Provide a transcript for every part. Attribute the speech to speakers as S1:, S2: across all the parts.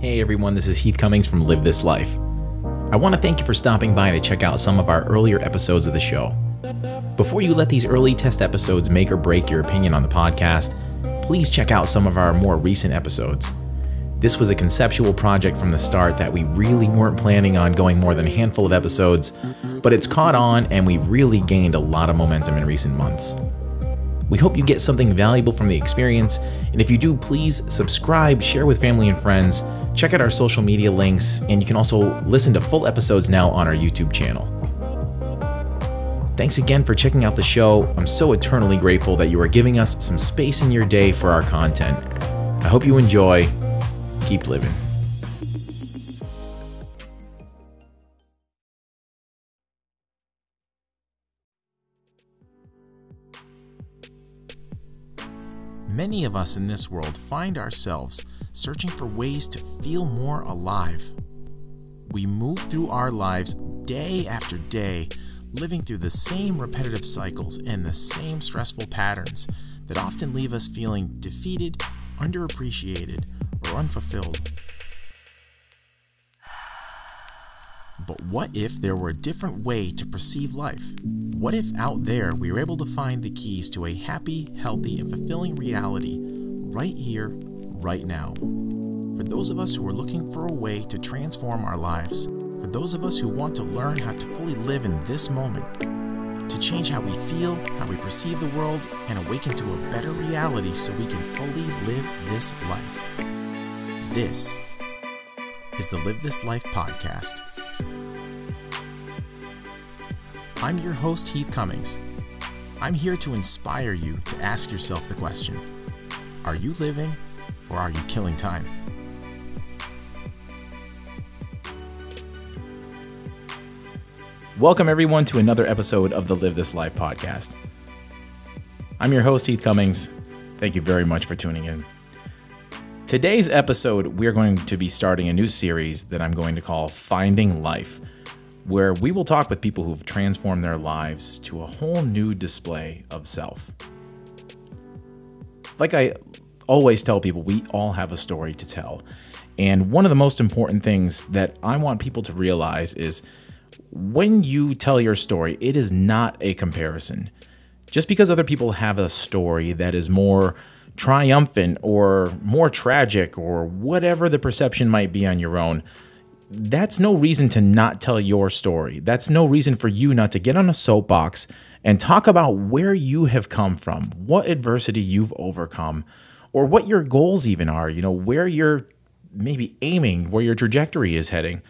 S1: Hey everyone, this is Heath Cummings from Live This Life. I want to thank you for stopping by to check out some of our earlier episodes of the show. Before you let these early test episodes make or break your opinion on the podcast, please check out some of our more recent episodes. This was a conceptual project from the start that we really weren't planning on going more than a handful of episodes, but it's caught on and we really gained a lot of momentum in recent months. We hope you get something valuable from the experience, and if you do, please subscribe, share with family and friends, check out our social media links, and you can also listen to full episodes now on our YouTube channel. Thanks again for checking out the show. I'm so eternally grateful that you are giving us some space in your day for our content. I hope you enjoy. Keep living. Many of us in this world find ourselves searching for ways to feel more alive. We move through our lives day after day, living through the same repetitive cycles and the same stressful patterns that often leave us feeling defeated, underappreciated, or unfulfilled. But what if there were a different way to perceive life? What if out there we were able to find the keys to a happy, healthy, and fulfilling reality right here, right now? For those of us who are looking for a way to transform our lives, for those of us who want to learn how to fully live in this moment, to change how we feel, how we perceive the world, and awaken to a better reality so we can fully live this life. This is the Live This Life podcast. I'm your host, Heath Cummings. I'm here to inspire you to ask yourself the question Are you living or are you killing time? Welcome, everyone, to another episode of the Live This Life podcast. I'm your host, Heath Cummings. Thank you very much for tuning in. Today's episode, we're going to be starting a new series that I'm going to call Finding Life, where we will talk with people who've transformed their lives to a whole new display of self. Like I always tell people, we all have a story to tell. And one of the most important things that I want people to realize is when you tell your story, it is not a comparison. Just because other people have a story that is more triumphant or more tragic or whatever the perception might be on your own, that's no reason to not tell your story. That's no reason for you not to get on a soapbox and talk about where you have come from, what adversity you've overcome, or what your goals even are, you know, where you're maybe aiming, where your trajectory is heading.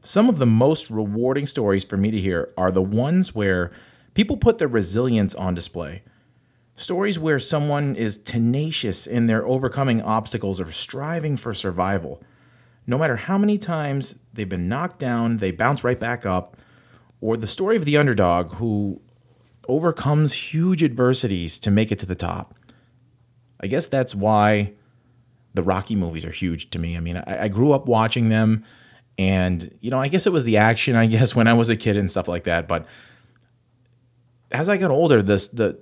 S1: Some of the most rewarding stories for me to hear are the ones where people put their resilience on display. Stories where someone is tenacious in their overcoming obstacles or striving for survival. No matter how many times they've been knocked down, they bounce right back up. Or the story of the underdog who overcomes huge adversities to make it to the top. I guess that's why the Rocky movies are huge to me. I mean, I, I grew up watching them. And, you know, I guess it was the action, I guess, when I was a kid and stuff like that. But as I got older, this the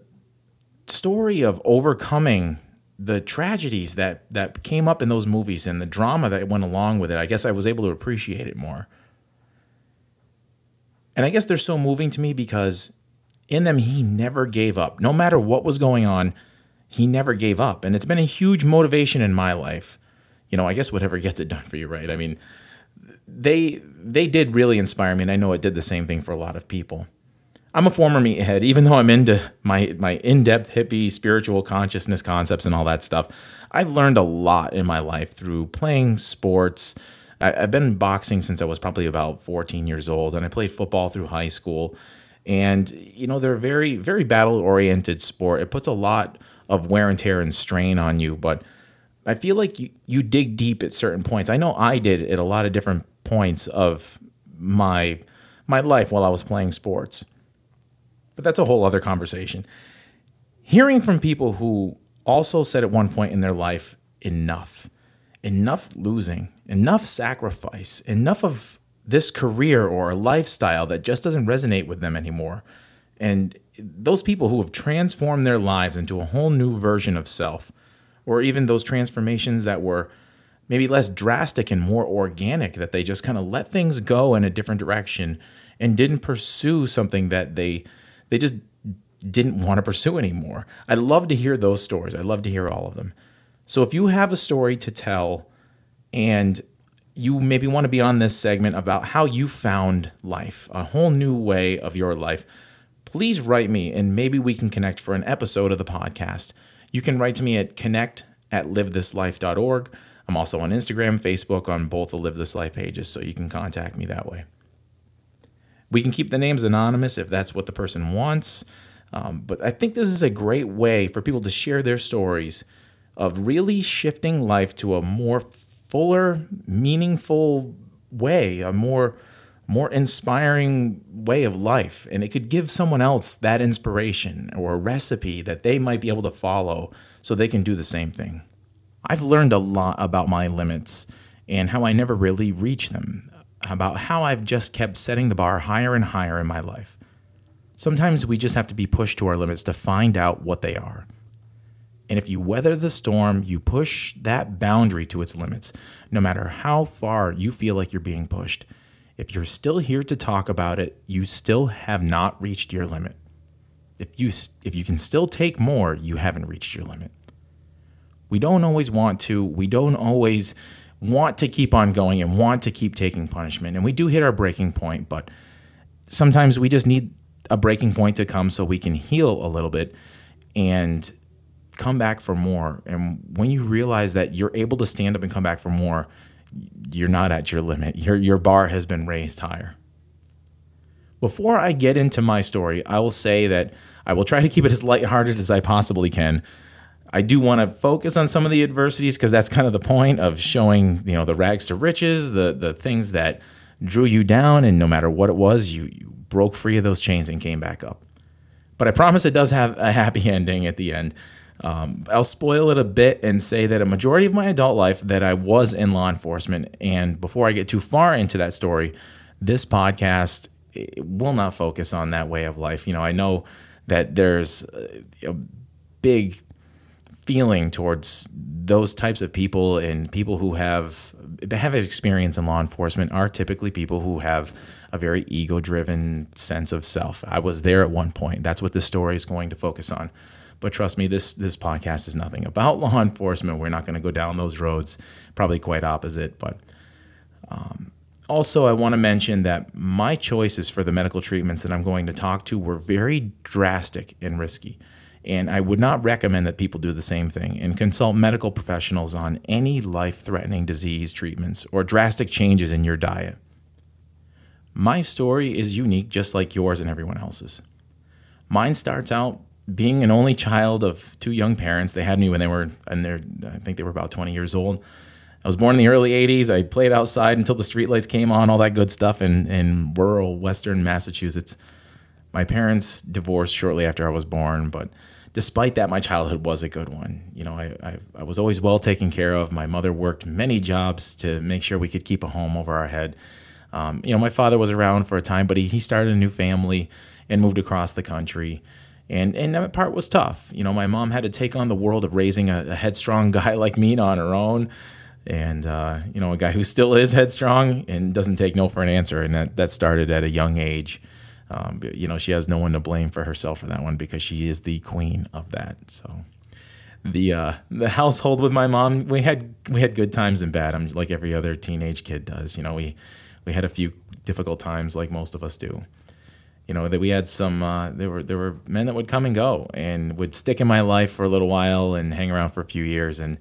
S1: story of overcoming the tragedies that that came up in those movies and the drama that went along with it, I guess I was able to appreciate it more. And I guess they're so moving to me because in them he never gave up. No matter what was going on, he never gave up. And it's been a huge motivation in my life. You know, I guess whatever gets it done for you, right? I mean, they they did really inspire me, and I know it did the same thing for a lot of people. I'm a former meathead, even though I'm into my my in-depth hippie spiritual consciousness concepts and all that stuff. I've learned a lot in my life through playing sports. I, have been boxing since I was probably about 14 years old, and I played football through high school. And you know, they're very very battle-oriented sport. It puts a lot of wear and tear and strain on you, but I feel like you, you dig deep at certain points. I know I did at a lot of different points of my my life while I was playing sports. But that's a whole other conversation. Hearing from people who also said at one point in their life, enough, enough losing, enough sacrifice, enough of this career or lifestyle that just doesn't resonate with them anymore. And those people who have transformed their lives into a whole new version of self, or even those transformations that were maybe less drastic and more organic, that they just kind of let things go in a different direction and didn't pursue something that they they just didn't want to pursue anymore. I love to hear those stories. I love to hear all of them. So if you have a story to tell and you maybe want to be on this segment about how you found life, a whole new way of your life, please write me and maybe we can connect for an episode of the podcast. You can write to me at connect at livethislife.org. I'm also on Instagram, Facebook, on both the Live This Life pages, so you can contact me that way. We can keep the names anonymous if that's what the person wants. Um, but I think this is a great way for people to share their stories of really shifting life to a more fuller, meaningful way, a more more inspiring way of life. And it could give someone else that inspiration or a recipe that they might be able to follow so they can do the same thing. I've learned a lot about my limits and how I never really reach them, about how I've just kept setting the bar higher and higher in my life. Sometimes we just have to be pushed to our limits to find out what they are. And if you weather the storm, you push that boundary to its limits, no matter how far you feel like you're being pushed. If you're still here to talk about it, you still have not reached your limit. If you if you can still take more, you haven't reached your limit. We don't always want to. We don't always want to keep on going and want to keep taking punishment. And we do hit our breaking point, but sometimes we just need a breaking point to come so we can heal a little bit and come back for more. And when you realize that you're able to stand up and come back for more, you're not at your limit. Your, your bar has been raised higher. Before I get into my story, I will say that I will try to keep it as lighthearted as I possibly can. I do want to focus on some of the adversities because that's kind of the point of showing, you know, the rags to riches, the the things that drew you down, and no matter what it was, you, you broke free of those chains and came back up. But I promise it does have a happy ending at the end. Um, I'll spoil it a bit and say that a majority of my adult life that I was in law enforcement. And before I get too far into that story, this podcast will not focus on that way of life. You know, I know that there's a big feeling towards those types of people and people who have have experience in law enforcement are typically people who have a very ego driven sense of self. I was there at one point. That's what this story is going to focus on. But trust me, this this podcast is nothing about law enforcement. We're not going to go down those roads. Probably quite opposite. But um, also, I want to mention that my choices for the medical treatments that I'm going to talk to were very drastic and risky. And I would not recommend that people do the same thing and consult medical professionals on any life threatening disease treatments or drastic changes in your diet. My story is unique, just like yours and everyone else's. Mine starts out being an only child of two young parents. They had me when they were, and they're, I think they were about 20 years old. I was born in the early 80s. I played outside until the streetlights came on, all that good stuff in, in rural western Massachusetts. My parents divorced shortly after I was born, but despite that, my childhood was a good one. You know, I, I, I, was always well taken care of. My mother worked many jobs to make sure we could keep a home over our head. Um, you know, my father was around for a time, but he, he started a new family and moved across the country. And, and that part was tough. You know, my mom had to take on the world of raising a, a headstrong guy like me on her own. And, uh, you know, a guy who still is headstrong and doesn't take no for an answer. And that, that started at a young age. Um, you know, she has no one to blame for herself for that one because she is the queen of that. So the uh, the household with my mom, we had we had good times and bad. I'm like every other teenage kid does. You know, we we had a few difficult times like most of us do. You know that we had some. Uh, there were there were men that would come and go and would stick in my life for a little while and hang around for a few years and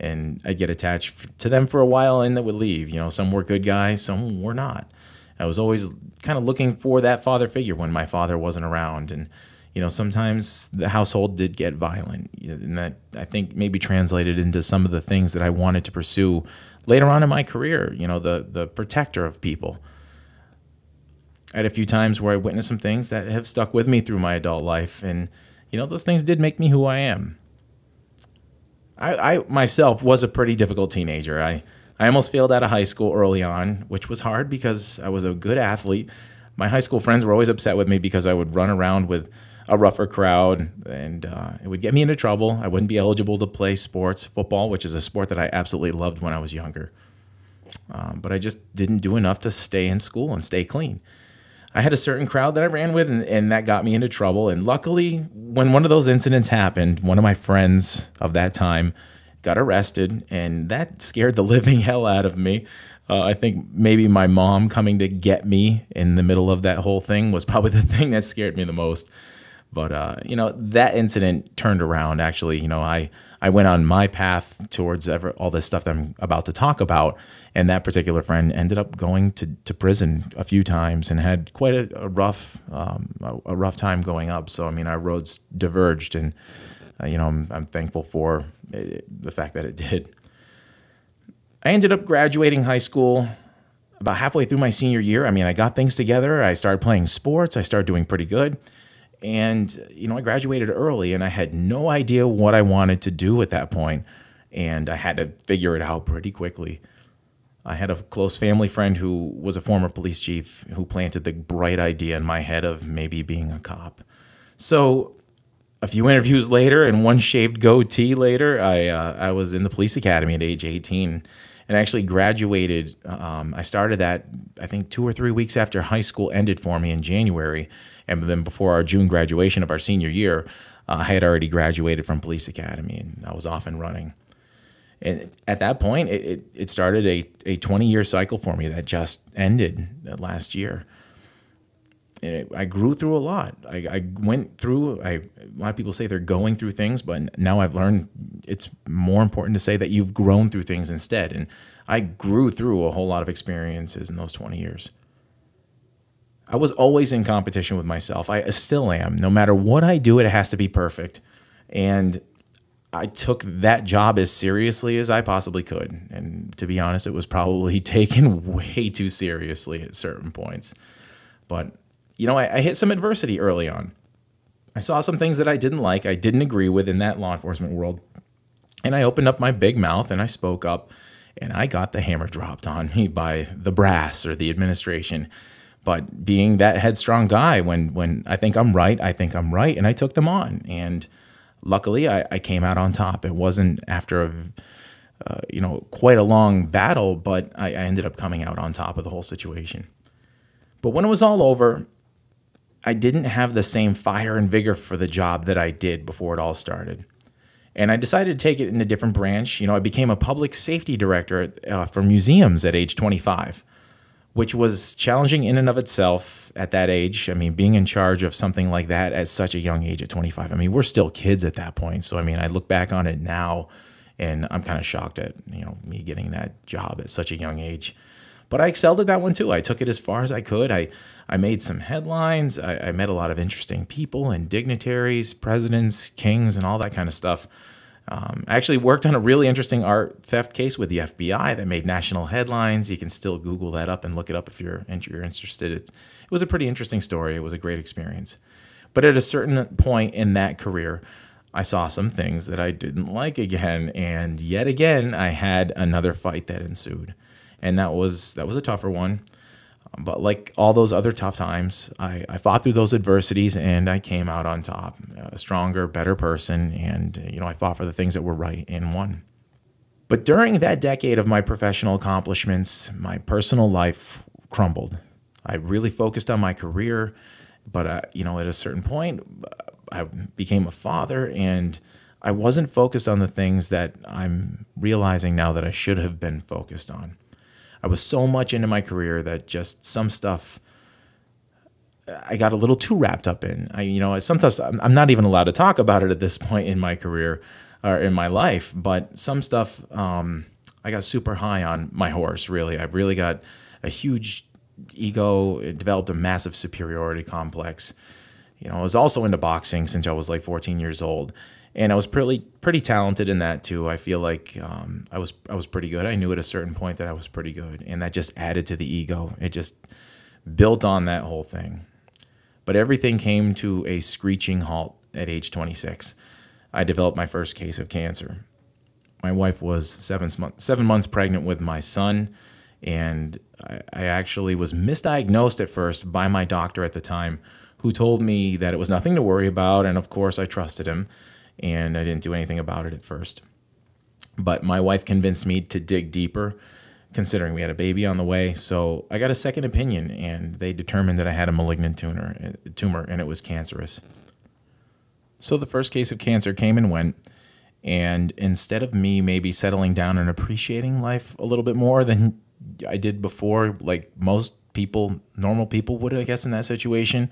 S1: and I'd get attached to them for a while and then would leave. You know, some were good guys, some were not. I was always kind of looking for that father figure when my father wasn't around. And, you know, sometimes the household did get violent. And that I think maybe translated into some of the things that I wanted to pursue later on in my career, you know, the, the protector of people. I had a few times where I witnessed some things that have stuck with me through my adult life. And, you know, those things did make me who I am. I, I myself was a pretty difficult teenager. I I almost failed out of high school early on, which was hard because I was a good athlete. My high school friends were always upset with me because I would run around with a rougher crowd, and uh, it would get me into trouble. I wouldn't be eligible to play sports, football, which is a sport that I absolutely loved when I was younger. Um, but I just didn't do enough to stay in school and stay clean. I had a certain crowd that I ran with, and, and that got me into trouble. And luckily, when one of those incidents happened, one of my friends of that time got arrested, and that scared the living hell out of me. Uh, I think maybe my mom coming to get me in the middle of that whole thing was probably the thing that scared me the most. But uh, you know that incident turned around. Actually, you know I I went on my path towards ever, all this stuff that I'm about to talk about, and that particular friend ended up going to, to prison a few times and had quite a, a rough um, a, a, rough time going up. So I mean, our roads diverged, and uh, you know I'm, I'm thankful for it, uh, the fact that it did. I ended up graduating high school about halfway through my senior year. I mean, I got things together. I started playing sports. I started doing pretty good. And, you know, I graduated early and I had no idea what I wanted to do at that point, And I had to figure it out pretty quickly. I had a close family friend who was a former police chief who planted the bright idea in my head of maybe being a cop. So, a few interviews later and one shaved goatee later, I, uh, I was in the police academy at age 18 and I actually graduated. Um, I started that, I think, two or three weeks after high school ended for me in January and then before our June graduation of our senior year, uh, I had already graduated from police academy and I was off and running. And at that point, it, it, it started a, a 20 year cycle for me that just ended last year. It, I grew through a lot. I, I went through, I, a lot of people say they're going through things, but now I've learned it's more important to say that you've grown through things instead. And I grew through a whole lot of experiences in those 20 years. I was always in competition with myself. I still am. No matter what I do, it has to be perfect. And I took that job as seriously as I possibly could. And to be honest, it was probably taken way too seriously at certain points. But, you know, I, I hit some adversity early on. I saw some things that I didn't like, I didn't agree with in that law enforcement world. And I opened up my big mouth and I spoke up, and I got the hammer dropped on me by the brass or the administration but being that headstrong guy when when I think I'm right, I think I'm right, and I took them on. And luckily, I, I came out on top. It wasn't after a uh, you know quite a long battle, but I, I ended up coming out on top of the whole situation. But when it was all over, I didn't have the same fire and vigor for the job that I did before it all started. And I decided to take it in a different branch. You know, I became a public safety director uh, for museums at age 25 which was challenging in and of itself at that age. I mean, being in charge of something like that at such a young age at 25. I mean, we're still kids at that point. So, I mean, I look back on it now and I'm kind of shocked at, you know, me getting that job at such a young age. But I excelled at that one too. I took it as far as I could. I, I made some headlines. I, I met a lot of interesting people and dignitaries, presidents, kings, and all that kind of stuff. Um, I actually worked on a really interesting art theft case with the FBI that made national headlines. You can still Google that up and look it up if you're, if you're interested. It's, it was a pretty interesting story. It was a great experience. But at a certain point in that career, I saw some things that I didn't like again, and yet again, I had another fight that ensued, and that was that was a tougher one. But like all those other tough times, I, I fought through those adversities and I came out on top, a stronger, better person. And, you know, I fought for the things that were right and won. But during that decade of my professional accomplishments, my personal life crumbled. I really focused on my career, but, uh, you know, at a certain point, I became a father and I wasn't focused on the things that I'm realizing now that I should have been focused on. I was so much into my career that just some stuff I got a little too wrapped up in. I, you know, sometimes I'm not even allowed to talk about it at this point in my career or in my life. But some stuff um, I got super high on my horse. Really, I really got a huge ego. It developed a massive superiority complex. You know, I was also into boxing since I was like 14 years old, and I was pretty pretty talented in that too. I feel like um, I was I was pretty good. I knew at a certain point that I was pretty good, and that just added to the ego. It just built on that whole thing. But everything came to a screeching halt at age 26. I developed my first case of cancer. My wife was seven months seven months pregnant with my son, and I, I actually was misdiagnosed at first by my doctor at the time who told me that it was nothing to worry about. And of course, I trusted him and I didn't do anything about it at first. But my wife convinced me to dig deeper, considering we had a baby on the way. So I got a second opinion, and they determined that I had a malignant tumor, eh, tumor and it was cancerous. So the first case of cancer came and went. And instead of me maybe settling down and appreciating life a little bit more than I did before, like most people, normal people would, I guess, in that situation,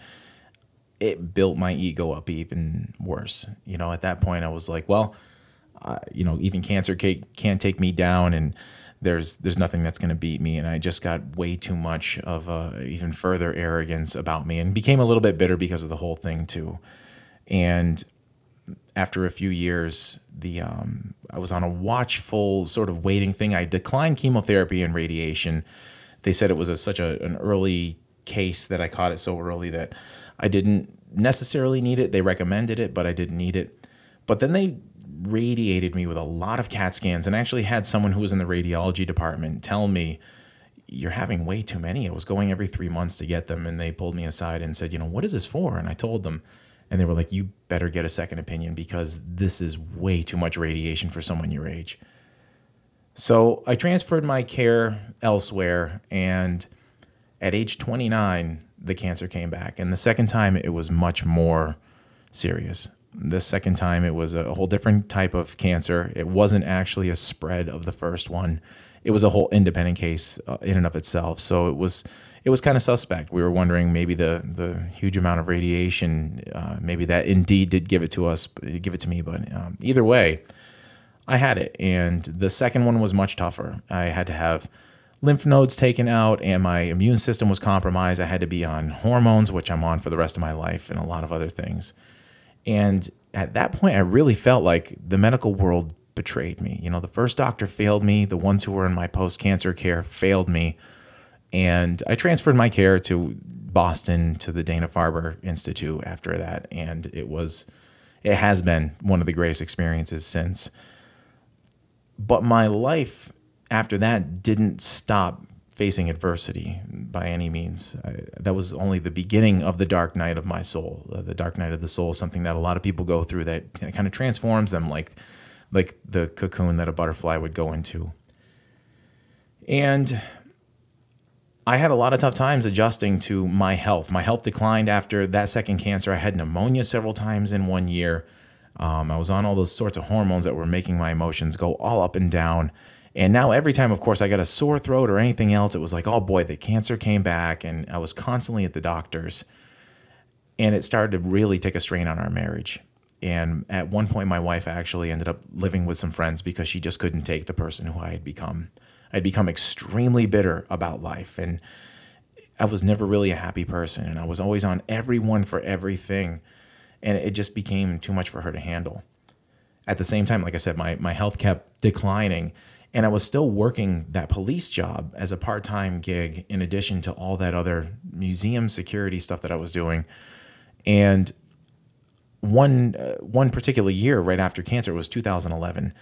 S1: it built my ego up even worse. You know, at that point, I was like, well, uh, you know, even cancer can't take me down, and there's there's nothing that's going to beat me. And I just got way too much of uh, even further arrogance about me, and became a little bit bitter because of the whole thing too. And after a few years, the um, I was on a watchful sort of waiting thing. I declined chemotherapy and radiation. They said it was a, such a, an early case that I caught it so early that I didn't necessarily need it. They recommended it, but I didn't need it. But then they radiated me with a lot of CAT scans and actually had someone who was in the radiology department tell me, You're having way too many. I was going every three months to get them. And they pulled me aside and said, You know, what is this for? And I told them, and they were like, you better get a second opinion because this is way too much radiation for someone your age. So I transferred my care elsewhere, and at age 29, the cancer came back. And the second time, it was much more serious. The second time, it was a whole different type of cancer. It wasn't actually a spread of the first one, it was a whole independent case uh, in and of itself. So it was it was kind of suspect. We were wondering maybe the the huge amount of radiation, uh, maybe that indeed did give it to us, give it to me. But um, either way, I had it, and the second one was much tougher. I had to have lymph nodes taken out, and my immune system was compromised. I had to be on hormones, which I'm on for the rest of my life, and a lot of other things. And at that point, I really felt like the medical world betrayed me. You know, the first doctor failed me. The ones who were in my post cancer care failed me and I transferred my care to Boston to the Dana Farber Institute after that. And it was, it has been one of the greatest experiences since. But my life after that didn't stop facing adversity by any means. I, that was only the beginning of the dark night of my soul. Uh, the dark night of the soul, is something that a lot of people go through that kind of transforms them, like like the cocoon that a butterfly would go into. And I had a lot of tough times adjusting to my health. My health declined after that second cancer. I had pneumonia several times in one year. Um, I was on all those sorts of hormones that were making my emotions go all up and down. And now, every time, of course, I got a sore throat or anything else, it was like, oh boy, the cancer came back. And I was constantly at the doctor's. And it started to really take a strain on our marriage. And at one point, my wife actually ended up living with some friends because she just couldn't take the person who I had become. I'd become extremely bitter about life. And I was never really a happy person. And I was always on everyone for everything. And it just became too much for her to handle. At the same time, like I said, my, my health kept declining. And I was still working that police job as a part time gig in addition to all that other museum security stuff that I was doing. And one uh, one particular year right after cancer it was 2011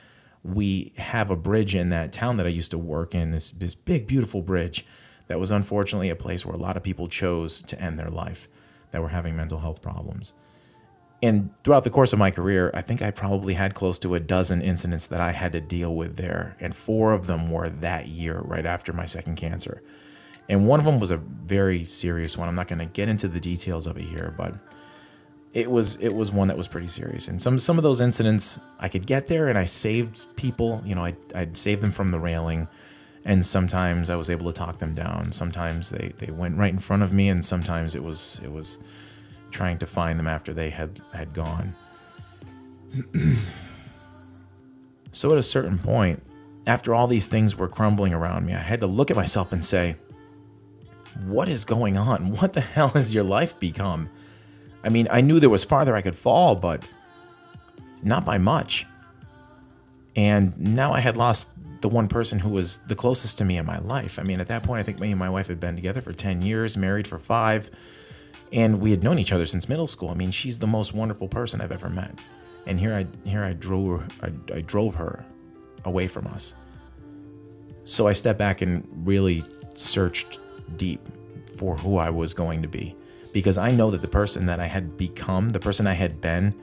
S1: we have a bridge in that town that I used to work in, this, this big, beautiful bridge that was unfortunately a place where a lot of people chose to end their life that were having mental health problems. And throughout the course of my career, I think I probably had close to a dozen incidents that I had to deal with there. And four of them were that year, right after my second cancer. And one of them was a very serious one. I'm not going to get into the details of it here, but it was it was one that was pretty serious. And some some of those incidents, I could get there and I saved people. You know, I'd, I'd save them from the railing, and sometimes I was able to talk them down. Sometimes they they went right in front of me, and sometimes it was it was trying to find them after they had had gone. so at a certain point, after all these things were crumbling around me, I had to look at myself and say, "What is going on? What the hell has your life become?" I mean, I knew there was farther I could fall, but not by much. And now I had lost the one person who was the closest to me in my life. I mean, at that point, I think me and my wife had been together for 10 years, married for five, and we had known each other since middle school. I mean, she's the most wonderful person I've ever met. And here I here I drove I, I drove her away from us. So I stepped back and really searched deep for who I was going to be because I know that the person that I had become, the person I had been,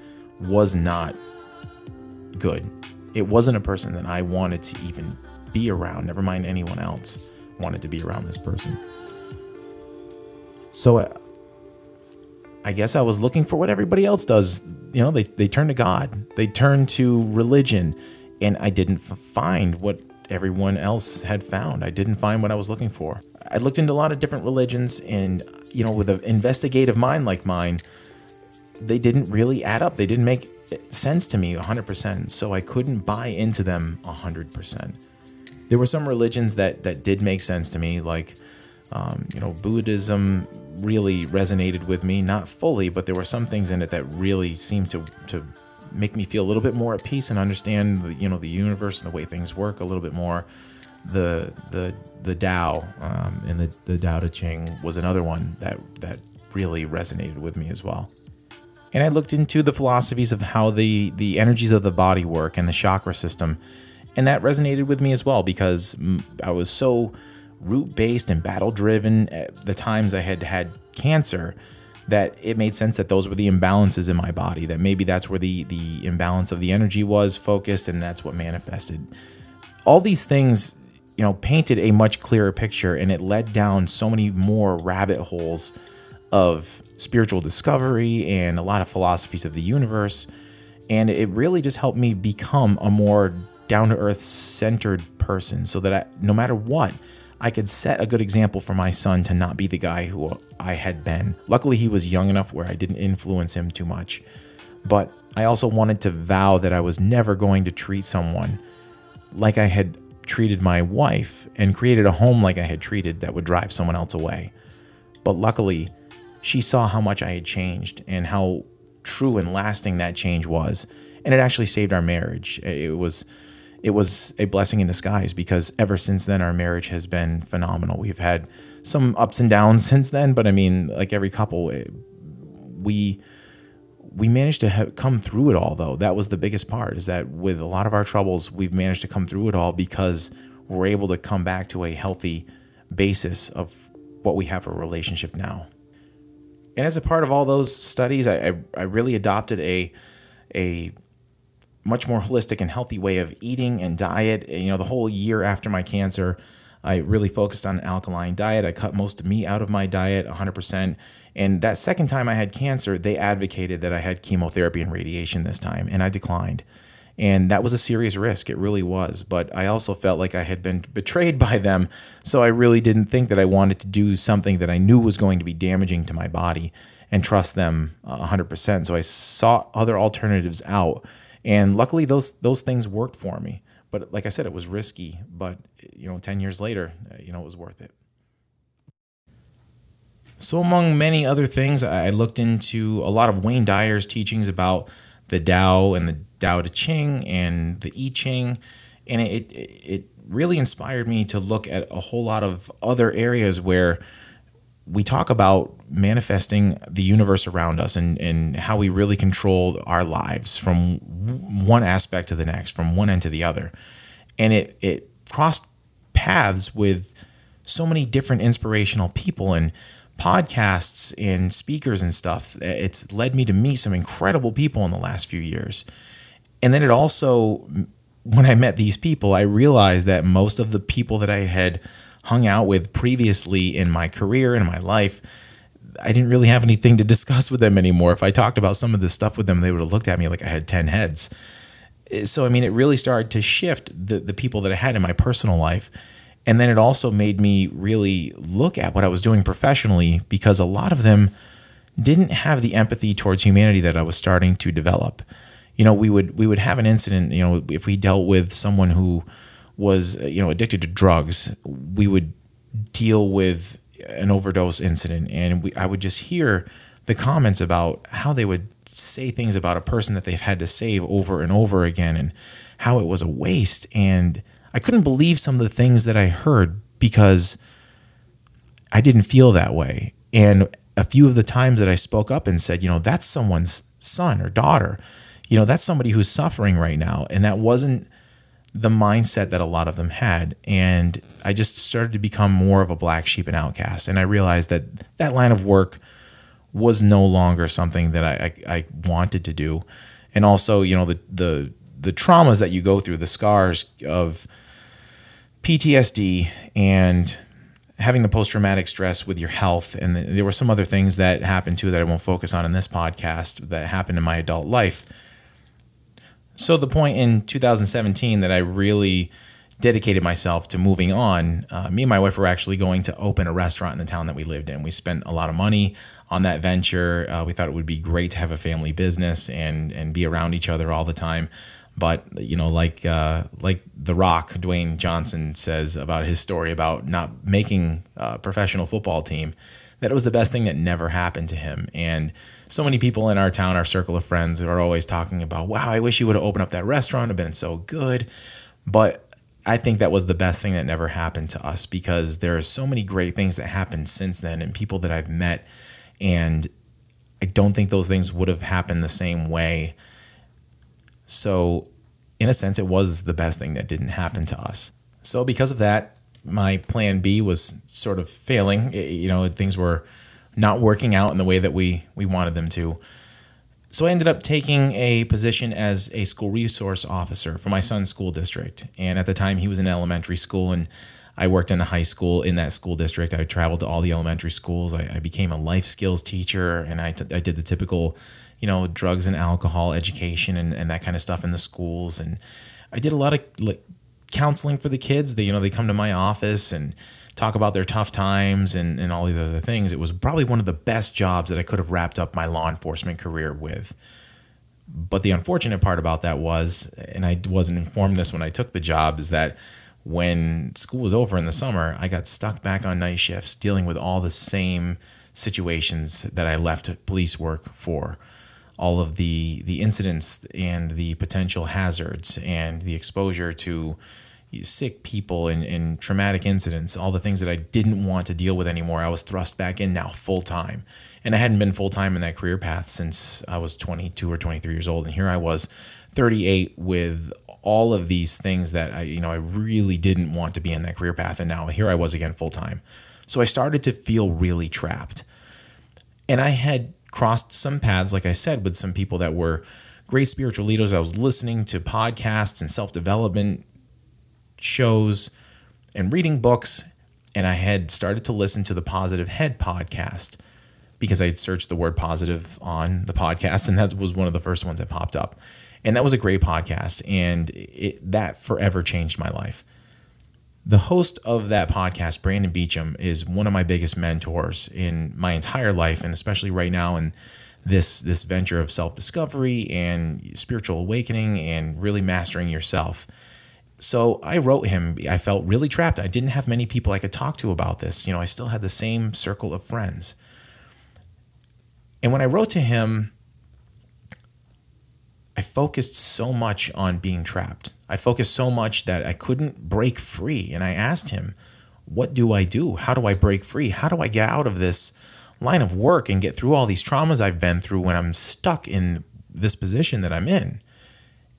S1: was not good. It wasn't a person that I wanted to even be around, never mind anyone else wanted to be around this person. So uh, I guess I was looking for what everybody else does. You know, they, they turn to God, they turn to religion, and I didn't find what everyone else had found. I didn't find what I was looking for. I looked into a lot of different religions, and, you know, with an investigative mind like mine, they didn't really add up. They didn't make sense to me 100%. So I couldn't buy into them 100%. There were some religions that, that did make sense to me, like, um, you know, Buddhism really resonated with me, not fully, but there were some things in it that really seemed to, to make me feel a little bit more at peace and understand the, you know the universe and the way things work a little bit more. The the the Tao um, and the the Tao Te Ching was another one that that really resonated with me as well. And I looked into the philosophies of how the the energies of the body work and the chakra system, and that resonated with me as well because I was so root based and battle driven at uh, the times I had had cancer that it made sense that those were the imbalances in my body that maybe that's where the the imbalance of the energy was focused and that's what manifested. All these things you know painted a much clearer picture and it led down so many more rabbit holes of spiritual discovery and a lot of philosophies of the universe. And it really just helped me become a more down to earth centered person so that I, no matter what I could set a good example for my son to not be the guy who I had been. Luckily, he was young enough where I didn't influence him too much. But I also wanted to vow that I was never going to treat someone like I had treated my wife and created a home like I had treated that would drive someone else away. But luckily, she saw how much I had changed and how true and lasting that change was. And it actually saved our marriage. It was it was a blessing in disguise because ever since then our marriage has been phenomenal. We've had some ups and downs since then, but I mean, like every couple, it, we we managed to have come through it all though. That was the biggest part is that with a lot of our troubles, we've managed to come through it all because we're able to come back to a healthy basis of what we have for a relationship now. And as a part of all those studies, I, I, I really adopted a a much more holistic and healthy way of eating and diet. You know, the whole year after my cancer, I really focused on an alkaline diet. I cut most of meat out of my diet 100%. And that second time I had cancer, they advocated that I had chemotherapy and radiation this time, and I declined. And that was a serious risk. It really was. But I also felt like I had been betrayed by them. So I really didn't think that I wanted to do something that I knew was going to be damaging to my body and trust them 100%. So I sought other alternatives out and luckily those those things worked for me. But like I said, it was risky. But you know, ten years later, uh, you know, it was worth it. So among many other things, I looked into a lot of Wayne Dyer's teachings about the Tao and the Tao Te Ching and the I Ching, and it it really inspired me to look at a whole lot of other areas where we talk about manifesting the universe around us and, and how we really control our lives from one aspect to the next, from one end to the other. And it, it crossed paths with so many different inspirational people and podcasts and speakers and stuff. It's led me to meet some incredible people in the last few years. And then it also, when I met these people, I realized that most of the people that I had hung out with previously in my career and my life, I didn't really have anything to discuss with them anymore. If I talked about some of this stuff with them, they would have looked at me like I had 10 heads. Eh, so, I mean, it really started to shift the, the people that I had in my personal life. And then it also made me really look at what I was doing professionally because a lot of them didn't have the empathy towards humanity that I was starting to develop. You know, we would we would have an incident, you know, if we dealt with someone who was you know addicted to drugs, we would deal with an overdose incident, and we I would just hear the comments about how they would say things about a person that they've had to save over and over again, and how it was a waste. And I couldn't believe some of the things that I heard because I didn't feel that way. And a few of the times that I spoke up and said, you know, that's someone's son or daughter, you know, that's somebody who's suffering right now. And that wasn't the mindset that a lot of them had. And I just started to become more of a black sheep and outcast. And I realized that that line of work was no longer something that I, I, I wanted to do. And also, you know, the, the, the traumas that you go through, the scars of PTSD and having the post traumatic stress with your health. And there were some other things that happened too that I won't focus on in this podcast that happened in my adult life. So, the point in 2017 that I really dedicated myself to moving on, uh, me and my wife were actually going to open a restaurant in the town that we lived in. We spent a lot of money on that venture. Uh, we thought it would be great to have a family business and and be around each other all the time. But you know, like uh, like The Rock, Dwayne Johnson says about his story about not making a professional football team, that it was the best thing that never happened to him. And so many people in our town, our circle of friends, are always talking about, "Wow, I wish you would have opened up that restaurant. It'd been so good." But I think that was the best thing that never happened to us because there are so many great things that happened since then, and people that I've met, and I don't think those things would have happened the same way so, in a sense, it was the best thing that didn't happen to us. So, because of that, my plan B was sort of failing. You know, things were not working out in the way that we we wanted them to. So I ended up taking a position as a school resource officer for my son's school district. And at the time, he was in elementary school, and I worked in a high school in that school district. I traveled to all the elementary schools. I, I became a life skills teacher, and I, I did the typical you know, drugs and alcohol education and, and that kind of stuff in the schools. And I did a lot of like counseling for the kids. They, you know, they come to my office and talk about their tough times and, and all these other things. It was probably one of the best jobs that I could have wrapped up my law enforcement career with. But the unfortunate part about that was, and I wasn't informed this when I took the job, is that when school was over in the summer, I got stuck back on night shifts dealing with all the same situations that I left police work for all of the the incidents and the potential hazards and the exposure to sick people and, and traumatic incidents, all the things that I didn't want to deal with anymore, I was thrust back in now full time. And I hadn't been full time in that career path since I was 22 or 23 years old. And here I was 38 with all of these things that I, you know, I really didn't want to be in that career path. And now here I was again full time. So I started to feel really trapped. And I had crossed some paths, like I said, with some people that were great spiritual leaders. I was listening to podcasts and self development shows and reading books. And I had started to listen to the Positive Head podcast because I had searched the word positive on the podcast, and that was one of the first ones that popped up. And that was a great podcast, and it, that forever changed my life. The host of that podcast, Brandon Beachum, is one of my biggest mentors in my entire life, and especially right now in this this venture of self discovery and spiritual awakening and really mastering yourself. So I wrote him. I felt really trapped. I didn't have many people I could talk to about this. You know, I still had the same circle of friends. And when I wrote to him, I focused so much on being trapped. I focused so much that I couldn't break free. And I asked him, What do I do? How do I break free? How do I get out of this line of work and get through all these traumas I've been through when I'm stuck in this position that I'm in?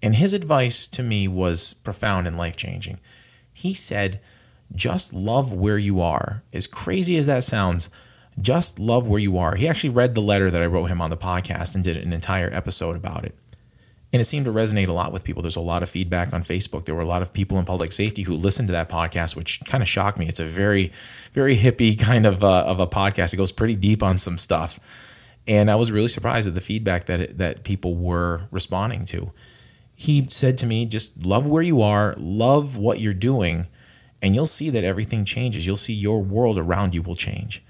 S1: And his advice to me was profound and life changing. He said, Just love where you are. As crazy as that sounds, just love where you are. He actually read the letter that I wrote him on the podcast and did an entire episode about it and it seemed to resonate a lot with people. There's a lot of feedback on Facebook. There were a lot of people in public safety who listened to that podcast, which kind of shocked me. It's a very, very hippie kind of uh, of a podcast. It goes pretty deep on some stuff, and I was really surprised at the feedback that it, that people were responding to. He said to me, "Just love where you are, love what you're doing, and you'll see that everything changes. You'll see your world around you will change."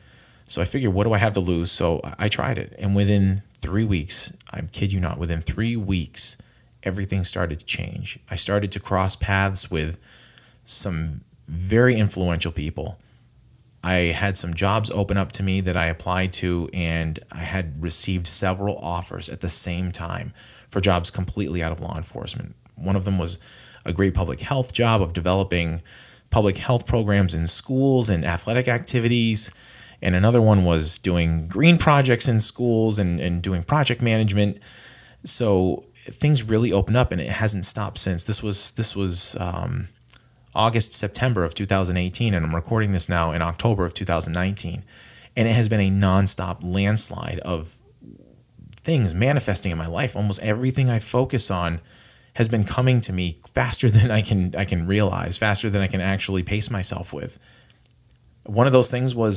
S1: So I figured, what do I have to lose? So I tried it. And within three weeks, I kid you not, within three weeks, everything started to change. I started to cross paths with some very influential people. I had some jobs open up to me that I applied to, and I had received several offers at the same time for jobs completely out of law enforcement. One of them was a great public health job of developing public health programs in schools and athletic activities and another one was doing green projects in schools and, and doing project management. So things really opened up, and it hasn't stopped since. This was this was um, August September of 2018, and I'm recording this now in October of 2019, And it has been a nonstop landslide of things manifesting in my life. Almost everything I focus on has been coming to me faster than I can I can realize, faster than I can actually pace myself with. One of those things was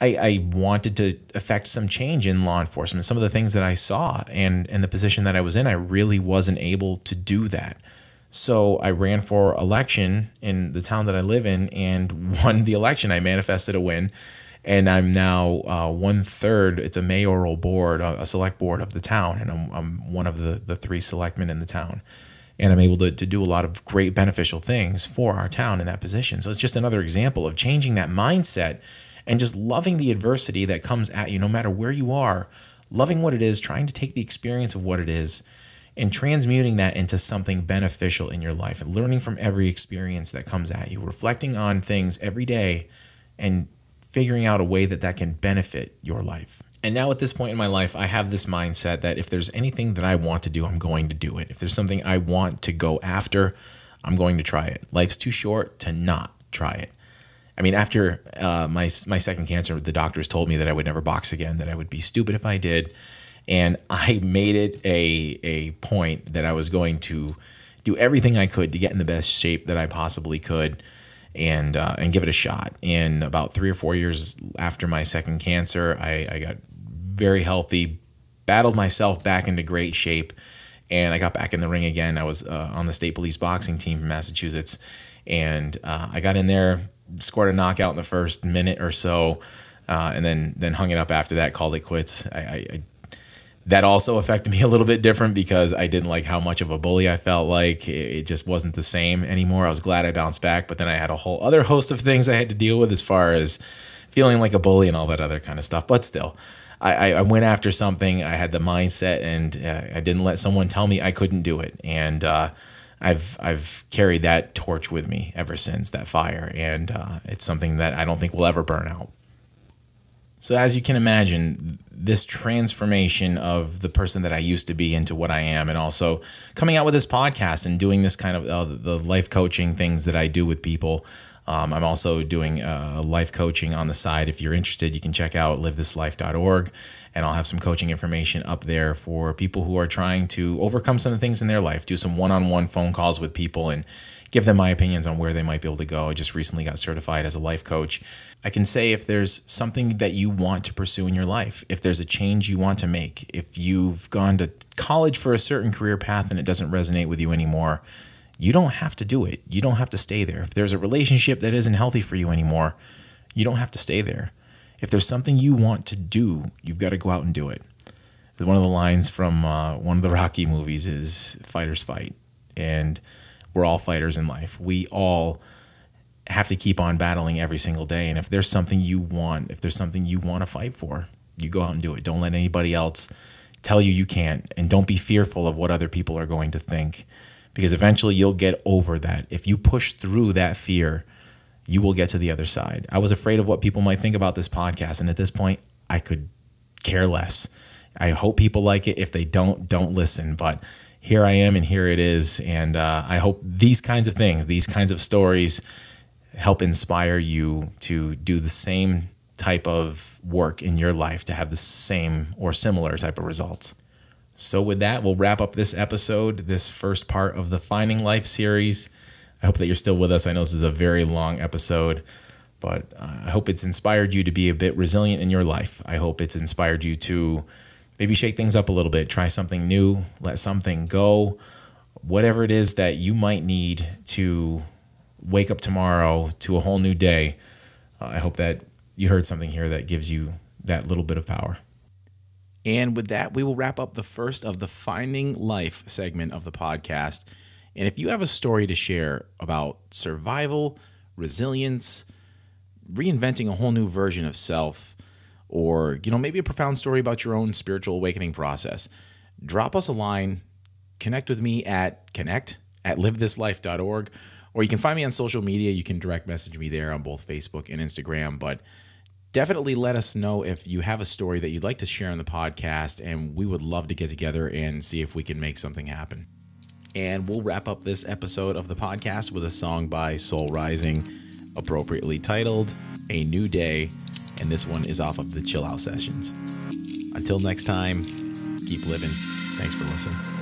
S1: I, I wanted to affect some change in law enforcement. Some of the things that I saw and and the position that I was in, I really wasn't able to do that. So I ran for election in the town that I live in and won the election. I manifested a win, and I'm now uh, one third. It's a mayoral board, a, select board of the town, and I'm, I'm one of the the three selectmen in the town. And I'm able to, to do a lot of great beneficial things for our town in that position. So it's just another example of changing that mindset and just loving the adversity that comes at you, no matter where you are, loving what it is, trying to take the experience of what it is, and transmuting that into something beneficial in your life, and learning from every experience that comes at you, reflecting on things every day, and figuring out a way that that can benefit your life. And now at this point in my life, I have this mindset that if there's anything that I want to do, I'm going to do it. If there's something I want to go after, I'm going to try it. Life's too short to not try it. I mean, after uh, my my second cancer, the doctors told me that I would never box again, that I would be stupid if I did, and I made it a a point that I was going to do everything I could to get in the best shape that I possibly could, and uh, and give it a shot. And about three or four years after my second cancer, I, I got very healthy, battled myself back into great shape, and I got back in the ring again. I was uh, on the state police boxing team from Massachusetts, and uh, I got in there scored a knockout in the first minute or so, uh, and then then hung it up after that. Called it quits. I, I, I, that also affected me a little bit different because I didn't like how much of a bully I felt like. It, just wasn't the same anymore. I was glad I bounced back, but then I had a whole other host of things I had to deal with as far as feeling like a bully and all that other kind of stuff. But still. I, I went after something. I had the mindset, and uh, I didn't let someone tell me I couldn't do it. And uh, I've I've carried that torch with me ever since that fire, and uh, it's something that I don't think will ever burn out. So as you can imagine, this transformation of the person that I used to be into what I am, and also coming out with this podcast and doing this kind of uh, the life coaching things that I do with people. Um, I'm also doing uh, life coaching on the side. If you're interested, you can check out livethislife.org and I'll have some coaching information up there for people who are trying to overcome some of the things in their life, do some one on one phone calls with people, and give them my opinions on where they might be able to go. I just recently got certified as a life coach. I can say if there's something that you want to pursue in your life, if there's a change you want to make, if you've gone to college for a certain career path and it doesn't resonate with you anymore, you don't have to do it. You don't have to stay there. If there's a relationship that isn't healthy for you anymore, you don't have to stay there. If there's something you want to do, you've got to go out and do it. One of the lines from uh, one of the Rocky movies is fighters fight. And we're all fighters in life. We all have to keep on battling every single day. And if there's something you want, if there's something you want to fight for, you go out and do it. Don't let anybody else tell you you can't. And don't be fearful of what other people are going to think because eventually you'll get over that. If you push through that fear, you will get to the other side. I was afraid of what people might think about this podcast. And at this point, I could care less. I hope people like it. If they don't, don't listen. But here I am, and here it is. And uh, I hope these kinds of things, these kinds of stories, help inspire you to do the same type of work in your life to have the same or similar type of results. So, with that, we'll wrap up this episode, this first part of the Finding Life series. I hope that you're still with us. I know this is a very long episode, but uh, I hope it's inspired you to be a bit resilient in your life. I hope it's inspired you to maybe shake things up a little bit, try something new, let something go, whatever it is that you might need to wake up tomorrow to a whole new day. Uh, I hope that you heard something here that gives you that little bit of power. And with that, we will wrap up the first of the Finding Life segment of the podcast. And if you have a story to share about survival, resilience, reinventing a whole new version of self, or you know maybe a profound story about your own spiritual awakening process, drop us a line, connect with me at connect at livethislife.org, or you can find me on social media. You can direct message me there on both Facebook and Instagram. But definitely let us know if you have a story that you'd like to share on the podcast, and we would love to get together and see if we can make something happen. And we'll wrap up this episode of the podcast with a song by Soul Rising, appropriately titled A New Day. And this one is off of the Chill Out Sessions. Until next time, keep living. Thanks for listening.